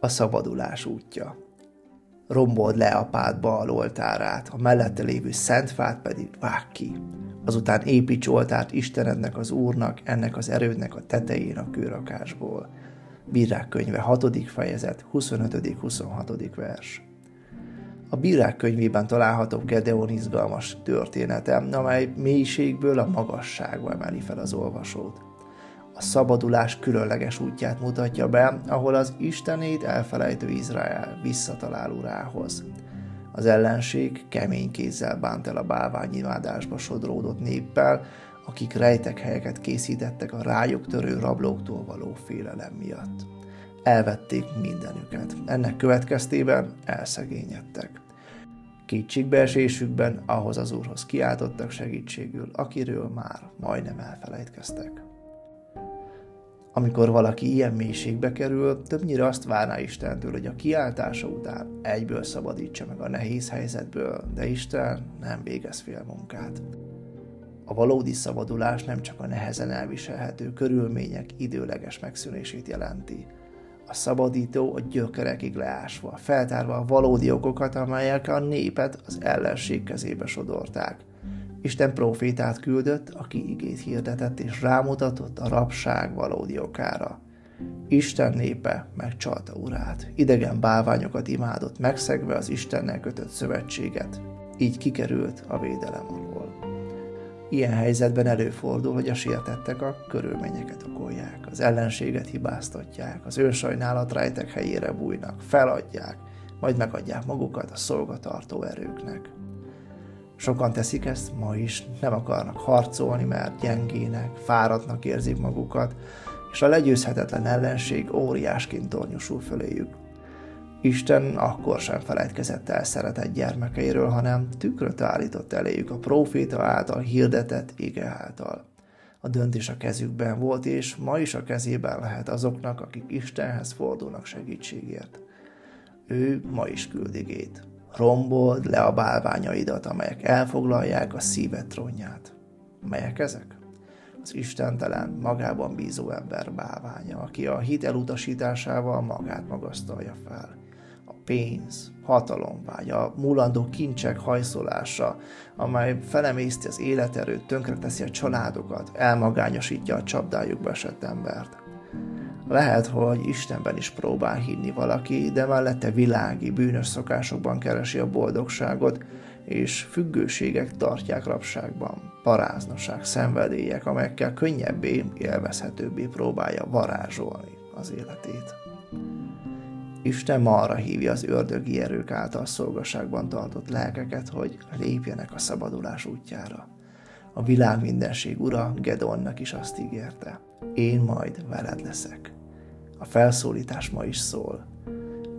A szabadulás útja. Rombold le a pád bal oltárát, a mellette lévő szentfát pedig vág ki. Azután építs oltárt Istenednek az Úrnak, ennek az erődnek a tetején a kőrakásból. Bírák könyve 6. fejezet, 25.-26. vers. A bírák könyvében található Gedeon izgalmas története, amely mélységből a magasságba emeli fel az olvasót a szabadulás különleges útját mutatja be, ahol az Istenét elfelejtő Izrael visszatalál urához. Az ellenség kemény kézzel bánt el a bálványimádásba sodródott néppel, akik rejtek helyeket készítettek a rájuk törő rablóktól való félelem miatt. Elvették mindenüket. Ennek következtében elszegényedtek. Kétségbeesésükben ahhoz az úrhoz kiáltottak segítségül, akiről már majdnem elfelejtkeztek. Amikor valaki ilyen mélységbe kerül, többnyire azt várná Istentől, hogy a kiáltása után egyből szabadítsa meg a nehéz helyzetből, de Isten nem végez fél munkát. A valódi szabadulás nem csak a nehezen elviselhető körülmények időleges megszűnését jelenti. A szabadító a gyökerekig leásva, feltárva a valódi okokat, amelyek a népet az ellenség kezébe sodorták – Isten profétát küldött, aki igét hirdetett és rámutatott a rabság valódi okára. Isten népe megcsalta urát, idegen bálványokat imádott, megszegve az Istennel kötött szövetséget, így kikerült a védelem alól. Ilyen helyzetben előfordul, hogy a sértettek a körülményeket okolják, az ellenséget hibáztatják, az önsajnálat rejtek helyére bújnak, feladják, majd megadják magukat a szolgatartó erőknek. Sokan teszik ezt ma is, nem akarnak harcolni, mert gyengének, fáradtnak érzik magukat, és a legyőzhetetlen ellenség óriásként tornyosul föléjük. Isten akkor sem felejtkezett el szeretett gyermekeiről, hanem tükröt állított eléjük a proféta által hirdetett ige által. A döntés a kezükben volt, és ma is a kezében lehet azoknak, akik Istenhez fordulnak segítségért. Ő ma is küldigét rombold le a bálványaidat, amelyek elfoglalják a szíved trónját. Melyek ezek? Az istentelen, magában bízó ember bálványa, aki a hit elutasításával magát magasztalja fel. A pénz, hatalomvágy, a mulandó kincsek hajszolása, amely felemészti az életerőt, tönkreteszi a családokat, elmagányosítja a csapdájukba esett embert lehet, hogy Istenben is próbál hinni valaki, de mellette világi, bűnös szokásokban keresi a boldogságot, és függőségek tartják rabságban, paráznaság, szenvedélyek, amelyekkel könnyebbé, élvezhetőbbé próbálja varázsolni az életét. Isten ma arra hívja az ördögi erők által szolgaságban tartott lelkeket, hogy lépjenek a szabadulás útjára. A világ mindenség ura Gedonnak is azt ígérte. Én majd veled leszek. A felszólítás ma is szól.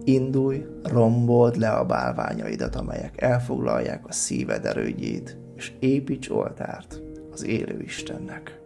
Indulj, rombold le a bálványaidat, amelyek elfoglalják a szíved erődjét, és építs oltárt az élő Istennek.